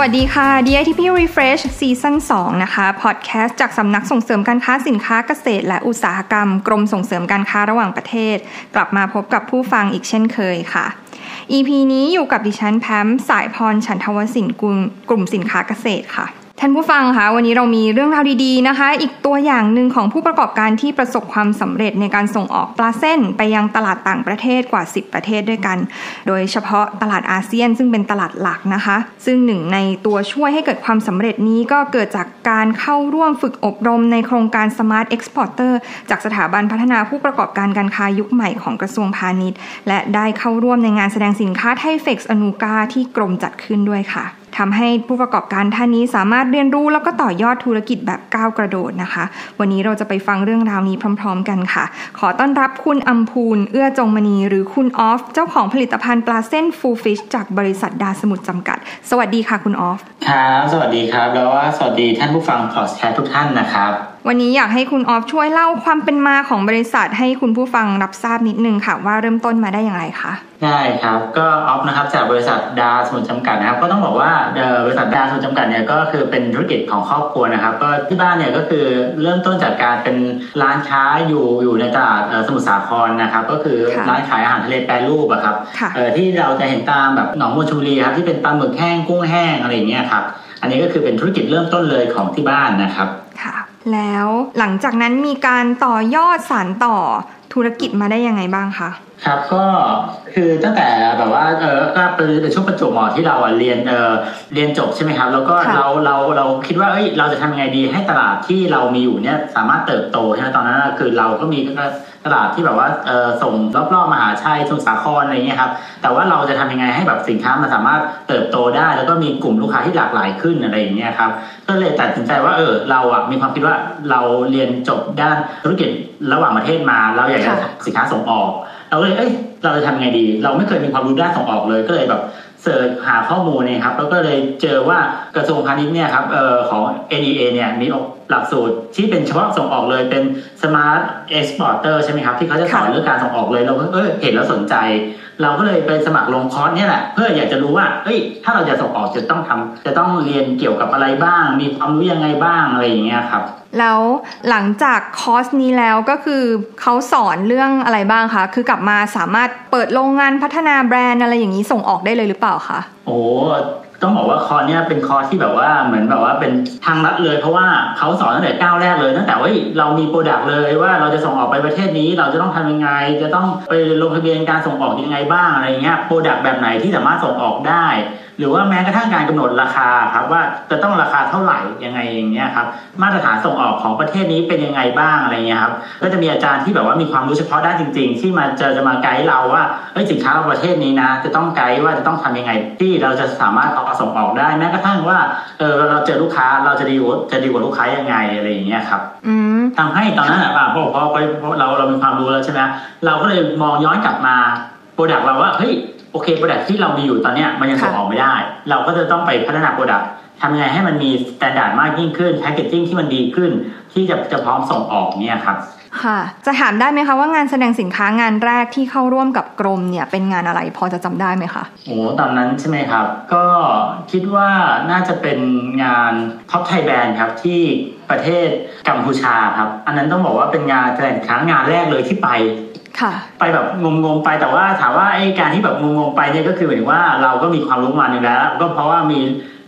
วัสดีค่ะ DITP Refresh ซีซั่น2นะคะ พอดแคสต์จากสำนักส่งเสริมการค้าสินค้าเกษตร และอุตสาหกรรม กรมส่งเสริมการค้าระหว่างประเทศ กลับมาพบกับผู้ฟังอีกเช่นเคยค่ะ EP นี้อยู่กับดิฉันแพมสายพรฉันทวสินกุลกลุ่มสินค้าเกษตรค่ะ ท่านผู้ฟังคะวันนี้เรามีเรื่องราวดีๆนะคะ อีกตัวอย่างหนึ่งของผู้ประกอบการที่ประสบความสำเร็จในการส่งออกปลาเส้นไปยังตลาดต่างประเทศกว่า 10 ประเทศด้วยกัน โดยเฉพาะตลาดอาเซียนซึ่งเป็นตลาดหลักนะคะ ซึ่งหนึ่งในตัวช่วยให้เกิดความสำเร็จนี้ก็เกิดจากการเข้าร่วมฝึกอบรมในโครงการ Smart Exporter จากสถาบันพัฒนาผู้ประกอบการการค้ายุคใหม่ของกระทรวงพาณิชย์ และได้เข้าร่วมในงานแสดงสินค้าไทเฟกซ์อนูกาที่กรมจัดขึ้นด้วยค่ะ ทำให้ผู้ประกอบการท่านนี้สามารถเรียนรู้แล้วก็ต่อยอดธุรกิจแบบก้าวกระโดดนะคะ วันนี้เราจะไปฟังเรื่องราวนี้พร้อม ๆ กันค่ะ ขอต้อนรับคุณอัมพูลเอื้อจงมณี หรือคุณออฟ เจ้าของผลิตภัณฑ์ปลาเส้นฟูฟิชจากบริษัทดาสมุทรจำกัด สวัสดีค่ะคุณออฟ ครับ สวัสดีครับ แล้วว่าสวัสดีท่านผู้ฟังพอดแคสต์ทุกท่านนะครับ วันนี้อยากให้คุณออฟช่วยเล่าความเป็นมาของบริษัท ให้คุณผู้ฟังรับทราบนิดนึงค่ะ ว่าเริ่มต้นมาได้อย่างไรคะได้ครับก็ออฟนะครับจากบริษัทดาสมุทรจำกัดนะครับก็ต้องบอกว่าเอ่อบริษัทดาสมุทรจำกัดเนี่ยก็คือเป็นธุรกิจของครอบครัวนะครับ ก็ที่บ้านเนี่ยก็คือเริ่มต้นจากการเป็นร้านค้าอยู่อยู่ในตลาดเอ่อสมุทรสาครนะครับ ก็คือค่ะร้านขายอาหารทะเลแปรรูปอะครับค่ะเอ่อที่เราจะเห็นตามแบบหนองบัวชลบุรีครับที่เป็นปลาหมึกแห้งกุ้งแห้งอะไรอย่างเงี้ยครับอันนี้ก็คือเป็นธุรกิจเริ่มต้นเลยของที่บ้านนะครับค่ะ แล้วหลังจากนั้นมีการต่อยอดสานต่อธุรกิจมาได้ยังไงบ้างคะครับก็คือตั้งแต่แบบว่าเออก็เป็นช่วงประจวบเหมาะที่เราอะเรียนเออเรียนจบใช่ไหมครับ แล้วก็ค่ะเราเราเราคิดว่าเอ้ยเราจะทำยังไงดีให้ตลาดที่เรามีอยู่เนี่ยสามารถเติบโตใช่ไหมตอนนั้นอะคือเราก็มี ตลาดที่แบบว่าเออส่งรอบๆมหาชัยสมุทรสาครอะไรเงี้ยครับแต่ว่าเราจะทำยังไงให้แบบสินค้ามันสามารถเติบโตได้ แล้วก็มีกลุ่มลูกค้าที่หลากหลายขึ้นอะไรอย่างเงี้ยครับก็เลยตัดสินใจว่าเออเราอะมีความคิดว่าเราเรียนจบด้านธุรกิจระหว่างประเทศมาเราอยากจะค่ะสินค้าส่งออก เราก็เลยเอ้ยเราจะทำไงดี เราไม่เคยมีความรู้ด้านส่งออกเลยก็เลยแบบเสิร์ชหาข้อมูลเนี่ยครับแล้วก็เลยเจอว่ากระทรวงพาณิชย์เนี่ยครับเอ่อของ NEA เนี่ยมี หลักสูตรที่เป็นเฉพาะส่งออกเลยเป็น Smart Exporter ใช่ไหมครับ ที่เขาจะสอนค่ะเรื่องการส่งออกเลยเราก็เออเห็นแล้วสนใจ เราก็เลยไปสมัครลงคอร์สเนี่ยแหละเพื่ออยากจะรู้ว่าเอ้ยถ้าเราจะส่งออกจะต้องทำจะต้องเรียนเกี่ยวกับอะไรบ้าง มีความรู้ยังไงบ้างอะไรอย่างเงี้ยครับ แล้วหลังจากคอร์สนี้แล้วก็คือเขาสอนเรื่องอะไรบ้างคะคือกลับมาสามารถเปิดโรงงานพัฒนาแบรนด์อะไรอย่างนี้ส่งออกได้เลยหรือเปล่าคะโอ้ ต้องบอกว่าคอร์สเนี่ยเป็นคอร์สที่แบบว่าเหมือนแบบว่าเป็นทางลัดเลย เพราะว่าเขาสอนตั้งแต่ก้าวแรกเลยตั้งแต่ว่าเรามี product เลยว่าเราจะส่งออกไปประเทศนี้เราจะต้องทำยังไง จะต้องไปลงทะเบียนการส่งออกยังไงบ้างอะไรเงี้ย product แบบไหนที่สามารถส่งออกได้ หรือว่าแม้กระทั่งการกำหนดราคาครับว่าจะต้องราคาเท่าไหร่ยังไงอย่างเงี้ยครับมาตรฐานส่งออกของประเทศนี้เป็นยังไงบ้างอะไรเงี้ยครับก็จะมีอาจารย์ที่แบบว่ามีความรู้เฉพาะด้านจริง ๆ ที่มาจะจะมาไกด์เราว่าเอ้ยสินค้าเราประเทศนี้นะ จะต้องไกด์ว่าจะต้องทำยังไง ที่เราจะสามารถเอาส่งออกได้แม้กระทั่งว่าเออเราเจอลูกค้าเราจะดีกับจะดีกับลูกค้ายังไงอะไรอย่างเงี้ยครับอืมทำให้ตอนนั้นอะพอพอพอพอเราเรามีความรู้แล้วใช่ไหมเราก็เลยมองย้อนกลับมา product เราว่าเฮ้ย โอเค product ที่เรามีอยู่ตอนเนี้ยมันยังส่งค่ะออกไม่ได้ เราก็จะต้องไปพัฒนา product ทำยังไงให้มันมีมาตรฐานมากยิ่งขึ้น packaging ที่มันดีขึ้น ที่จะจะพร้อมส่งออกเนี่ยครับค่ะ จะถามได้ไหมคะว่างานแสดงสินค้างานแรกที่เข้าร่วมกับกรมเนี่ยเป็นงานอะไรพอจะจำได้ไหมคะโอ้ตอนนั้นใช่ไหมครับ ก็คิดว่าน่าจะเป็นงานท็อปไทยแบนครับที่ประเทศกัมพูชาครับ อันนั้นต้องบอกว่าเป็นงานแสดงสินค้างานแรกเลยที่ไปค่ะ ไปแบบงงๆไปแต่ว่าถามว่าไอ้การที่แบบงงๆไปเนี่ยก็คือหมายถึงว่าเราก็มีความรู้มาหนึ่งแล้ว ก็เพราะว่ามี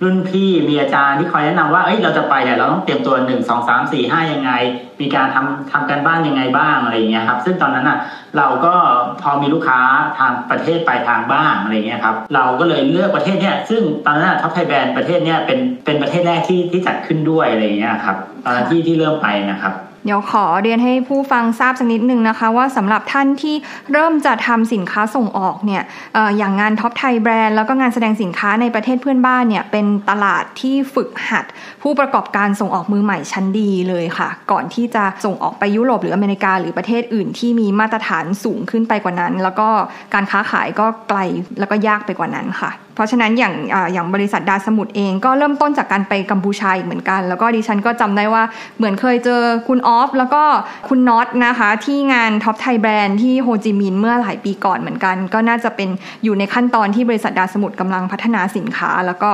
รุ่นพี่มีอาจารย์ที่คอยแนะนำว่าเอ้ยเราจะไปเนี่ยเราต้องเตรียมตัวหนึ่งสองสามสี่ห้ายังไง มีการทำทำการบ้านยังไงบ้างอะไรอย่างเงี้ยครับ ซึ่งตอนนั้นอะเราก็พอมีลูกค้าทางประเทศปลายทางบ้างอะไรเงี้ยครับเราก็เลยเลือกประเทศเนี้ยซึ่งตอนนั้นท็อปไทยแบรนด์ประเทศเนี้ยเป็นเป็นประเทศแรกที่ที่จัดขึ้นด้วยอะไรเงี้ยครับตอนที่ที่เริ่มไปนะครับ เดี๋ยวขอเรียนให้ผู้ฟังทราบสักนิดนึงนะคะ ว่าสำหรับท่านที่เริ่มจะทำสินค้าส่งออกเนี่ยอย่างงานท็อปไทยแบรนด์แล้วก็งานแสดงสินค้าในประเทศเพื่อนบ้านเนี่ยเป็นตลาดที่ฝึกหัด ผู้ประกอบการส่งออกมือใหม่ชั้นดีเลยค่ะ ก่อนที่จะส่งออกไปยุโรปหรืออเมริกา หรือประเทศอื่นที่มีมาตรฐานสูงขึ้นไปกว่านั้น แล้วก็การค้าขายก็ไกลแล้วก็ยากไปกว่านั้นค่ะ เพราะฉะนั้นอย่างอย่างบริษัทดาสมุทรเองก็เริ่มต้นจากการไปกัมพูชาอีกเหมือนกัน แล้วก็ดิฉันก็จำได้ว่าเหมือนเคยเจอคุณออฟแล้วก็คุณน็อตนะคะที่งานท็อปไทยแบรนด์ที่โฮจิมินห์เมื่อหลายปีก่อนเหมือนกัน ก็น่าจะเป็นอยู่ในขั้นตอนที่บริษัทดาสมุทรกำลังพัฒนาสินค้า แล้วก็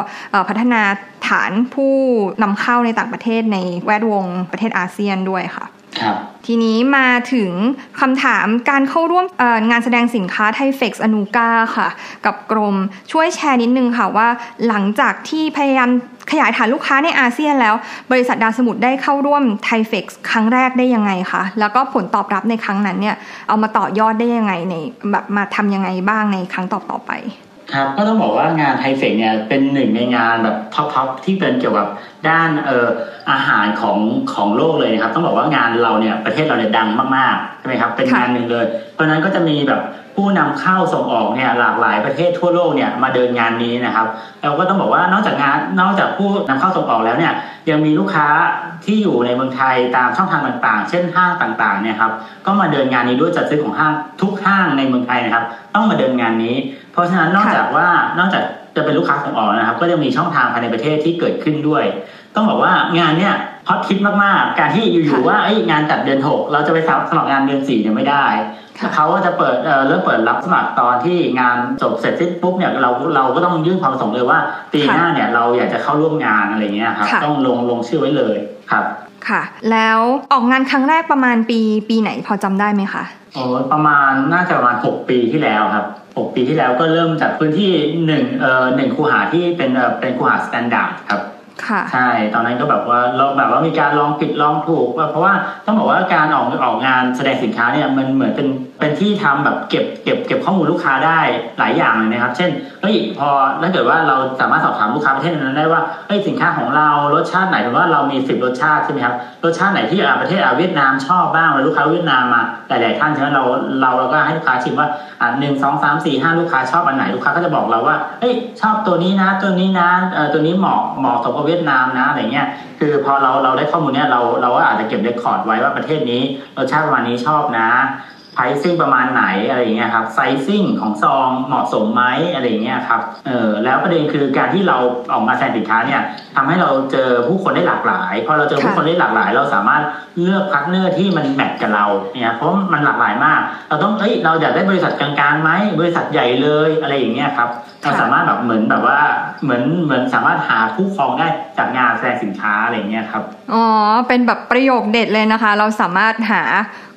พัฒนาฐานผู้นำเข้าในต่างประเทศในแวดวงประเทศอาเซียนด้วยค่ะ ทีนี้มาถึงคำถามการเข้าร่วมงานแสดงสินค้าไทเฟกซ์อนูกาค่ะ กับกรมช่วยแชร์นิดนึงค่ะว่าหลังจากที่พยายามขยายฐานลูกค้าในอาเซียนแล้ว บริษัทดาวสมุทรได้เข้าร่วมไทเฟกซ์ครั้งแรกได้ยังไงคะแล้วก็ผลตอบรับในครั้งนั้นเนี่ยเอามาต่อยอดได้ยังไงในแบบมาทำยังไงบ้างในครั้งต่อต่อไป ครับก็ต้องบอกว่างานไทเฟกเนี่ยเป็นหนึ่งในงานแบบ top ๆที่เป็นเกี่ยวกับด้านเอ่ออาหารของของโลกเลยนะครับ ต้องบอกว่างานเราเนี่ยประเทศเราเนี่ยดังมากๆใช่ไหมครับเป็นงานหนึ่งเลย เพราะนั้นก็จะมีแบบ ผู้นำเข้าส่งออกเนี่ยหลากหลายประเทศทั่วโลกเนี่ยมาเดินงานนี้นะครับเราก็ต้องบอกว่านอกจากงานนอกจากผู้นำเข้าส่งออกแล้วเนี่ยยังมีลูกค้าที่อยู่ในเมืองไทยตามช่องทางต่างๆ เช่นห้างต่างๆเนี่ยครับก็มาเดินงานนี้ด้วยจัดซื้อของห้างทุกห้างในเมืองไทยนะครับ ต้องมาเดินงานนี้ เพราะฉะนั้นนอกจากว่านอกจากจะเป็นลูกค้าส่งออกนะครับ ก็จะมีช่องทางภายในประเทศที่เกิดขึ้นด้วย ต้องบอกว่างานเนี่ยฮอตคิดมากๆ การที่อยู่ๆว่างานจัดเดือนหกเราจะไปสมัครงานเดือนสี่เนี่ยไม่ได้ เขาก็จะเปิดเริ่มเปิดรับสมัครตอนที่งานจบเสร็จสิ้นปุ๊บเนี่ยเราเราก็ต้องยื่นความประสงค์เลยว่าปีหน้าเนี่ยเราอยากจะเข้าร่วมงานอะไรเงี้ยครับต้องลงลงชื่อไว้เลยครับค่ะ แล้วออกงานครั้งแรกประมาณปีปีไหนพอจำได้ไหมคะโอ้ประมาณน่าจะประมาณหกปีที่แล้วครับหกปีที่แล้วก็เริ่มจากพื้นที่หนึ่งเอ่อหนึ่งคูหาที่เป็นเอ่อเป็นคูหา standard ครับ ใช่ตอนนั้นก็แบบว่าเราแบบว่ามีการลองผิดลองถูกเพราะว่าต้องบอกว่าการออกออกงานแสดงสินค้าเนี่ยมันเหมือนเป็นเป็นที่ทำแบบเก็บเก็บเก็บข้อมูลลูกค้าได้หลายอย่างเลยนะครับ เช่นเฮ้ยพอถ้าเกิดว่าเราสามารถสอบถามลูกค้าประเทศนั้นได้ว่าเฮ้ยสินค้าของเรารสชาติไหนถือว่าเรามีสิบรสชาติใช่ไหมครับรสชาติไหนที่ประเทศเวียดนามชอบบ้างลูกค้าเวียดนามมาหลายๆท่านใช่ไหมเราเราเราก็ให้ลูกค้าชิมว่าอ่าหนึ่งสองสามสี่ห้าลูกค้าชอบอันไหนลูกค้าก็จะบอกเราว่าเฮ้ยชอบตัวนี้นะ ตัวนี้นะเออตัวนี้เหมาะเหมาะกับเวียดนามนะอะไรเงี้ยคือพอเราเราได้ข้อมูลเนี้ยเราเราก็อาจจะเก็บเรคคอร์ดไว้ว่าประเทศนี้รสชาติประมาณนี้ชอบนะ ไพซิ่งประมาณไหนอะไรเงี้ยครับไซซิ่งของซองเหมาะสมไหมอะไรเงี้ยครับเออแล้วประเด็นคือการที่เราออกมาแสดงสินค้าเนี่ยทำให้เราเจอผู้คนได้หลากหลายพอเราเจอผู้คนได้หลากหลาย เราสามารถเลือก partner ที่มัน match กับเราเนี่ยเพราะมันหลากหลายมาก เราต้องเอ้ยเราอยากได้บริษัทกลางๆไหมบริษัทใหญ่เลยอะไรอย่างเงี้ยครับเราสามารถแบบเหมือนแบบว่าเหมือนเหมือนสามารถหาคู่ครองได้จากงานแสดงสินค้าอะไรเงี้ยครับ อ๋อ เป็นแบบประโยคเด็ดเลยนะคะ เราสามารถหา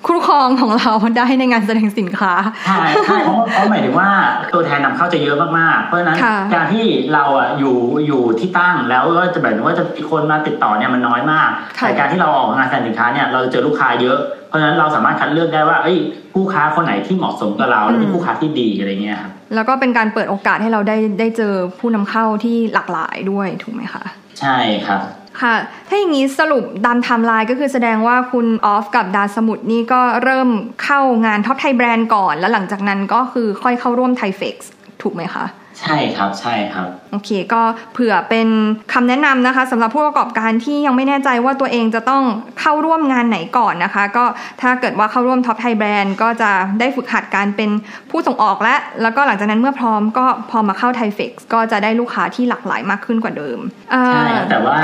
คู่ครองของเราได้ในงานแสดงสินค้า ใช่ใช่เพราะเพราะหมายถึงว่าตัวแทนนำเข้าจะเยอะมากๆ เพราะฉะนั้นการที่เราอะอยู่อยู่ที่ตั้งแล้วก็จะแบบว่าจะมีคนมาติดต่อเนี่ยมันน้อยมาก แต่การที่เราออกงานแสดงสินค้าเนี่ยเราเจอลูกค้าเยอะ เพราะฉะนั้นเราสามารถคัดเลือกได้ว่าเอ้ยผู้ค้าคนไหนที่เหมาะสมกับเราและเป็นผู้ค้าที่ดีอะไรเงี้ยครับแล้วก็เป็นการเปิดโอกาสให้เราได้ได้เจอผู้นำเข้าที่หลากหลายด้วยถูกไหมคะ ใช่ครับ ค่ะ ถ้าอย่างนี้สรุปดัมไทม์ไลน์ก็คือแสดงว่าคุณออฟกับดาสมุดนี่ก็เริ่มเข้างานท็อปไทยแบรนด์ก่อน แล้วหลังจากนั้นก็คือค่อยเข้าร่วมไทเฟกซ์ถูกไหมคะ ใช่ครับใช่ครับโอเค ก็เผื่อเป็นคำแนะนำนะคะสำหรับผู้ประกอบการที่ยังไม่แน่ใจว่าตัวเองจะต้องเข้าร่วมงานไหนก่อนนะคะ ก็ถ้าเกิดว่าเข้าร่วมท็อปไทยแบรนด์ก็จะได้ฝึกหัดการเป็นผู้ส่งออกและ แล้วก็หลังจากนั้นเมื่อพร้อมก็พอมาเข้าไทเฟกซ์ก็จะได้ลูกค้าที่หลากหลายมากขึ้นกว่าเดิมใช่แต่ว่า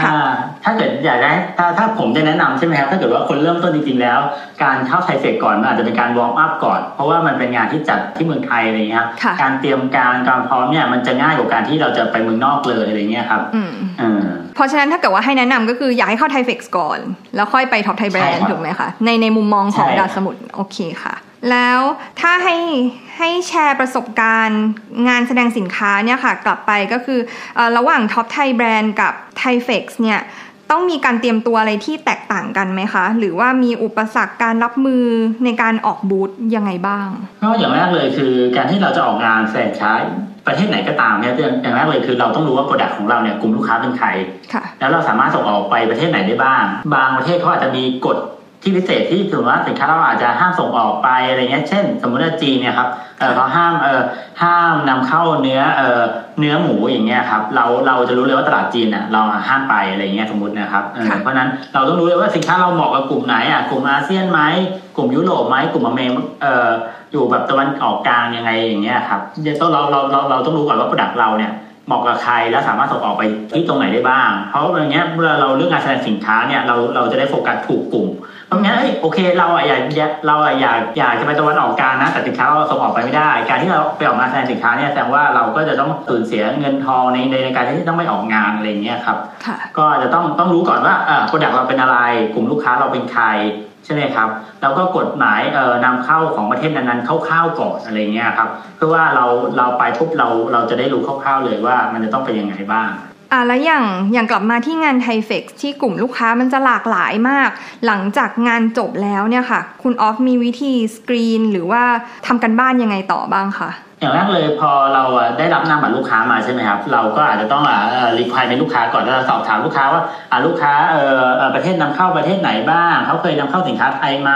ถ้าเกิดอยากได้ถ้าถ้าผมจะแนะนำใช่ไหมครับถ้าเกิดว่าคนเริ่มต้นจริงๆแล้ว การเข้าไทเฟกก่อนมันอาจจะเป็นการ warm up ก่อน เพราะว่ามันเป็นงานที่จัดที่เมืองไทยอะไรเงี้ยการเตรียมการการพร้อมเนี่ยมันจะง่ายกว่าการที่เราจะไปเมืองนอกเลยอะไรเงี้ยครับเพราะฉะนั้นถ้าเกิดว่าให้แนะนำก็คืออยากให้เข้าไทเฟกซ์ก่อน แล้วค่อยไปท็อปไทยแบรนด์ถูกไหมคะ ในในมุมมองของดาสมุทรโอเคค่ะ แล้วถ้าให้ให้แชร์ประสบการณ์งานแสดงสินค้าเนี่ยค่ะ กลับไปก็คือระหว่างท็อปไทยแบรนด์กับไทเฟกซ์เนี่ยต้องมีการเตรียมตัวอะไรที่แตกต่างกันไหมคะ หรือว่ามีอุปสรรคการรับมือในการออกบูธยังไงบ้าง ก็อย่างแรกเลยคือการที่เราจะออกงานแสดงสินค้า ประเทศไหนก็ตามเนี่ยอย่างแรกเลยคือเราต้องรู้ว่า product ของเราเนี่ยกลุ่มลูกค้าเป็นใครแล้วเราสามารถส่งออกไปประเทศไหนได้บ้าง บางประเทศเขาอาจจะมีกฎ ที่พิเศษที่ถือว่าสินค้าเราอาจจะห้ามส่งออกไปอะไรเงี้ยเช่น สมมติว่าจีนเนี่ยครับเออเขาห้ามเออห้ามนำเข้าเนื้อเออเนื้อหมูอย่างเงี้ยครับเราเราจะรู้เลยว่าตลาดจีนอะเราห้ามไปอะไรเงี้ยสมมตินะครับเออเพราะนั้นเราต้องรู้เลยว่าสินค้าเราเหมาะกับกลุ่มไหนอะกลุ่มอาเซียนไหมกลุ่มยุโรปไหมกลุ่มอเมริกเอออยู่แบบตะวันออกกลางยังไงอย่างเงี้ยครับเดี๋ยวต้องเราเราเราเราต้องรู้ก่อนว่า product เราเนี่ยเหมาะกับใครแล้วสามารถส่งออกไปที่ตรงไหนได้บ้าง เพราะอย่างเงี้ยเมื่อเราเลือกงานแสดงสินค้าเนี่ยเราเราจะได้โฟกัสถูกกลุ่ม เพราะงั้นเอ้ยโอเค เราอะอยากเราอะอยากอยากจะไปตะวันออกกลางนะแต่สินค้าเราส่งออกไปไม่ได้ การที่เราไปออกงานแสดงสินค้าเนี่ยแสดงว่าเราก็จะต้องสูญเสียเงินทองในในการที่ต้องไปออกงานอะไรเงี้ยครับก็จะต้องต้องรู้ก่อนว่าเออ product เราเป็นอะไร กลุ่มลูกค้าเราเป็นใครใช่ไหมครับแล้วก็กฎหมายเอ่อนำเข้าของประเทศนั้นๆคร่าวๆก่อนอะไรเงี้ยครับเพื่อว่าเราเราไปปุ๊บเราเราจะได้รู้คร่าวๆเลยว่ามันจะต้องเป็นยังไงบ้าง อ่าแล้วอย่างอย่างกลับมาที่งาน THAIFEX ที่กลุ่มลูกค้ามันจะหลากหลายมาก หลังจากงานจบแล้วเนี่ยค่ะ คุณออฟมีวิธีสกรีน หรือว่าทำการบ้านยังไงต่อบ้างคะอย่างแรกเลยพอเราได้รับนามบัตรลูกค้ามาใช่ไหมครับ เราก็อาจจะต้อง require เป็นลูกค้าก่อนแล้วสอบถามลูกค้าว่าลูกค้าเออประเทศนำเข้าประเทศไหนบ้างเขาเคยนำเข้าสินค้าไทยไหม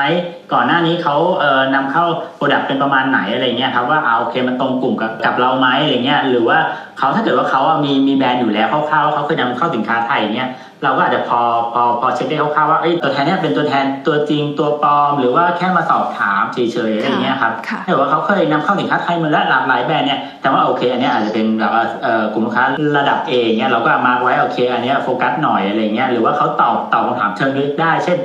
ก่อนหน้านี้เขาเอ่อนำเข้า product เป็นประมาณไหนอะไรเงี้ยครับว่าเอาโอเคมันตรงกลุ่มกับกับเราไหมอะไรเงี้ยหรือว่าเขาถ้าเกิดว่าเขามีมีแบรนด์อยู่แล้วคร่าวๆเขาเคยนำเข้าสินค้าไทยเนี้ย เราก็อาจจะพอพอพอเช็คได้คร่าวๆว่าตัวแทนเนี่ยเป็นตัวแทนตัวจริงตัวปลอม หรือว่าแค่มาสอบถามเฉยๆอะไรเงี้ยครับถ้าเกิดว่าเขาเคยนำเข้าสินค้าไทยมาแล้วหลากหลายแบรนด์เนี่ยแต่ว่าโอเคอันนี้อาจจะเป็นแบบว่ากลุ่มลูกค้าระดับเองเนี่ยเราก็มาไว้โอเค อันนี้โฟกัสหน่อยอะไรเงี้ยหรือว่าเขาตอบตอบคำถามเชิงลึกได้ เช่น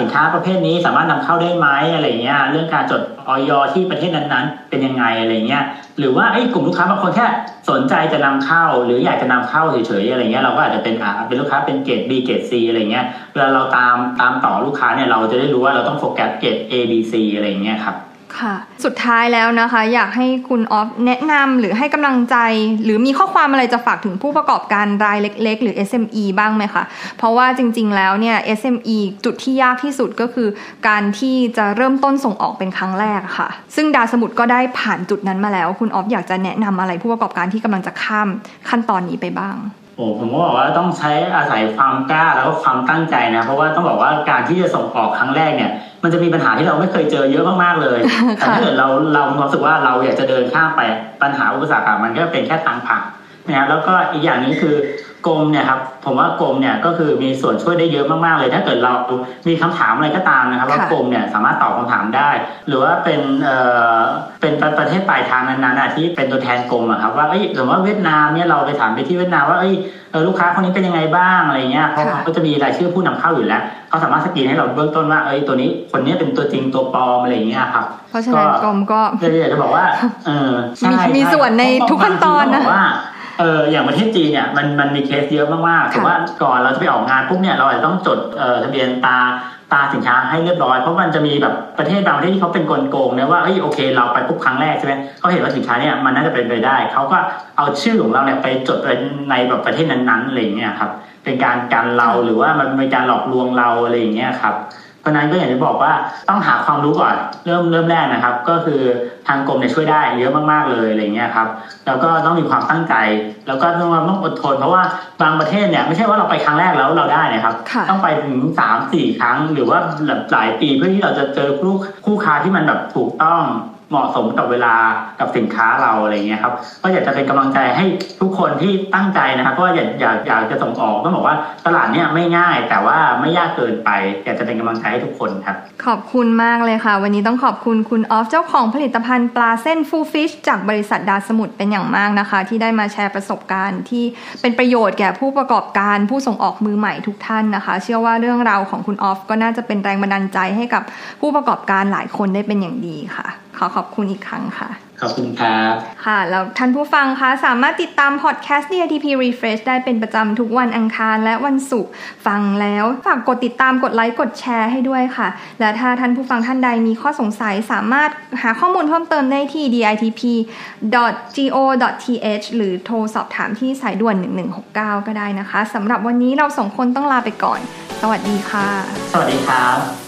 สินค้าประเภทนี้สามารถนำเข้าได้ไหมอะไรเงี้ยเรื่องการจดออยที่ประเทศนั้นๆ เป็นยังไงอะไรเงี้ยหรือว่าไอ้กลุ่มลูกค้าบางคนแค่ สนใจจะนำเข้าหรืออยากจะนำเข้าเฉยๆอะไรเงี้ยเราก็อาจจะเป็นอ่าเป็นลูกค้าเป็นเกรด B เกรด C อะไรเงี้ยเวลาเราตามตามต่อลูกค้าเนี่ยเราจะได้รู้ว่าเราต้องโฟกัสเกรด A B C อะไรเงี้ยครับ ค่ะ สุดท้ายแล้วนะคะ อยากให้คุณออฟแนะนำหรือให้กำลังใจ หรือมีข้อความอะไรจะฝากถึงผู้ประกอบการรายเล็ก ๆ หรือ SME บ้างไหมคะ เพราะว่าจริง ๆ แล้วเนี่ย SME จุดที่ยากที่สุดก็คือ การที่จะเริ่มต้นส่งออกเป็นครั้งแรกค่ะ ซึ่งดาสมุดก็ได้ผ่านจุดนั้นมาแล้ว คุณออฟอยากจะแนะนำอะไรผู้ประกอบการที่กำลังจะข้ามขั้นตอนนี้ไปบ้าง โอ้ผมก็บอกว่าต้องใช้อาศัยความกล้าแล้วก็ความตั้งใจนะ เพราะว่าต้องบอกว่าการที่จะส่งออกครั้งแรกเนี่ย มันจะมีปัญหาที่เราไม่เคยเจอเยอะมากๆเลยแต่ถ้าเกิดเราเรารู้สึกว่าเราอยากจะเดินข้ามไปปัญหาอุปสรรคมันก็เป็นแค่ทางผ่านนะแล้วก็อีกอย่างนี้คือ กรมเนี่ยครับผมว่ากรมเนี่ยก็คือมีส่วนช่วยได้เยอะมากๆเลย ถ้าเกิดเรามีคำถามอะไรก็ตามนะครับ ว่ากรมเนี่ยสามารถตอบคำถามได้ หรือว่าเป็นเอ่อเป็นประเทศปลายทางนั้นๆที่เป็นตัวแทนกรมอะครับว่าเอ้ยสมมติว่าเวียดนามเนี่ยเราไปถามไปที่เวียดนามว่าเอ้ยลูกค้าคนนี้เป็นยังไงบ้างอะไรเงี้ยเพราะเขาจะมีรายชื่อผู้นำเข้าอยู่แล้วเขาสามารถสกรีนให้เราเบื้องต้นว่าเอ้ยตัวนี้คนนี้เป็นตัวจริงตัวปลอมอะไรเงี้ยครับเพราะฉะนั้นกรมก็อยากจะบอกว่าเออมีส่วนในทุกขั้นตอนนะ เอออย่างประเทศจีนเนี่ยมันมันมีเคสเยอะมากๆแต่ว่าก่อนเราจะไปออกงานปุ๊บเนี่ยเราอาจจะต้องจดเอ่อทะเบียนตาตาสินค้าให้เรียบร้อยเพราะมันจะมีแบบประเทศบางประเทศที่เขาเป็นกลโกงนะว่าเฮ้ยโอเค เราไปปุ๊บครั้งแรกใช่ไหมเขาเห็นว่าสินค้าเนี่ยมันน่าจะเป็นไปได้เขาก็เอาชื่อของเราเนี่ยไปจดในแบบประเทศนั้นๆอะไรอย่างเงี้ยครับเป็นการกันเราหรือว่ามันเป็นการหลอกลวงเราอะไรอย่างเงี้ยครับเพ ราะนั้นก็อย่างที่บอกว่าต้องหาความรู้ก่อนเริ่มเริ่มแรกนะครับ ก็คือทางกรมเนี่ยช่วยได้เยอะมากๆเลยอะไรเงี้ยครับแล้วก็ต้องมีความตั้งใจ แล้วก็ต้องต้องอดทน เพราะว่าบางประเทศเนี่ยไม่ใช่ว่าเราไปครั้งแรกแล้วเราได้นะครับ ต้องไปถึงสามสี่ครั้งหรือว่าหลายปีเพื่อที่เราจะเจอคู่คู่ค้าที่มันแบบถูกต้อง เหมาะสมกับเวลากับสินค้าเราอะไรเงี้ยครับ ก็อยากจะเป็นกำลังใจให้ทุกคนที่ตั้งใจนะครับก็อยากอยากอยากจะส่งออกต้องบอกว่าตลาดเนี้ยไม่ง่าย แต่ว่าไม่ยากเกินไป อยากจะเป็นกำลังใจให้ทุกคนครับ ขอบคุณมากเลยค่ะ วันนี้ต้องขอบคุณคุณออฟเจ้าของผลิตภัณฑ์ปลาเส้นฟูฟิชจากบริษัทดาสมุทรเป็นอย่างมากนะคะ ที่ได้มาแชร์ประสบการณ์ที่เป็นประโยชน์แก่ผู้ประกอบการผู้ส่งออกมือใหม่ทุกท่านนะคะ เชื่อว่าเรื่องราวของคุณออฟก็น่าจะเป็นแรงบันดาลใจให้กับผู้ประกอบการหลายคนได้เป็นอย่างดีค่ะ ขอขอบคุณอีกครั้งค่ะ ขอบคุณครับ ค่ะแล้วท่านผู้ฟังคะสามารถติดตามพอดแคสต์ DITP Refresh ได้เป็นประจำทุกวันอังคารและวันศุกร์ฟังแล้วฝากกดติดตามกดไลค์กดแชร์ให้ด้วยค่ะ และถ้าท่านผู้ฟังท่านใดมีข้อสงสัยสามารถหาข้อมูลเพิ่มเติมได้ที่ ditp.go.th หรือโทรสอบถามที่สายด่วน 1169 ก็ได้นะคะสำหรับวันนี้เราสองคนต้องลาไปก่อน สวัสดีค่ะ สวัสดีครับ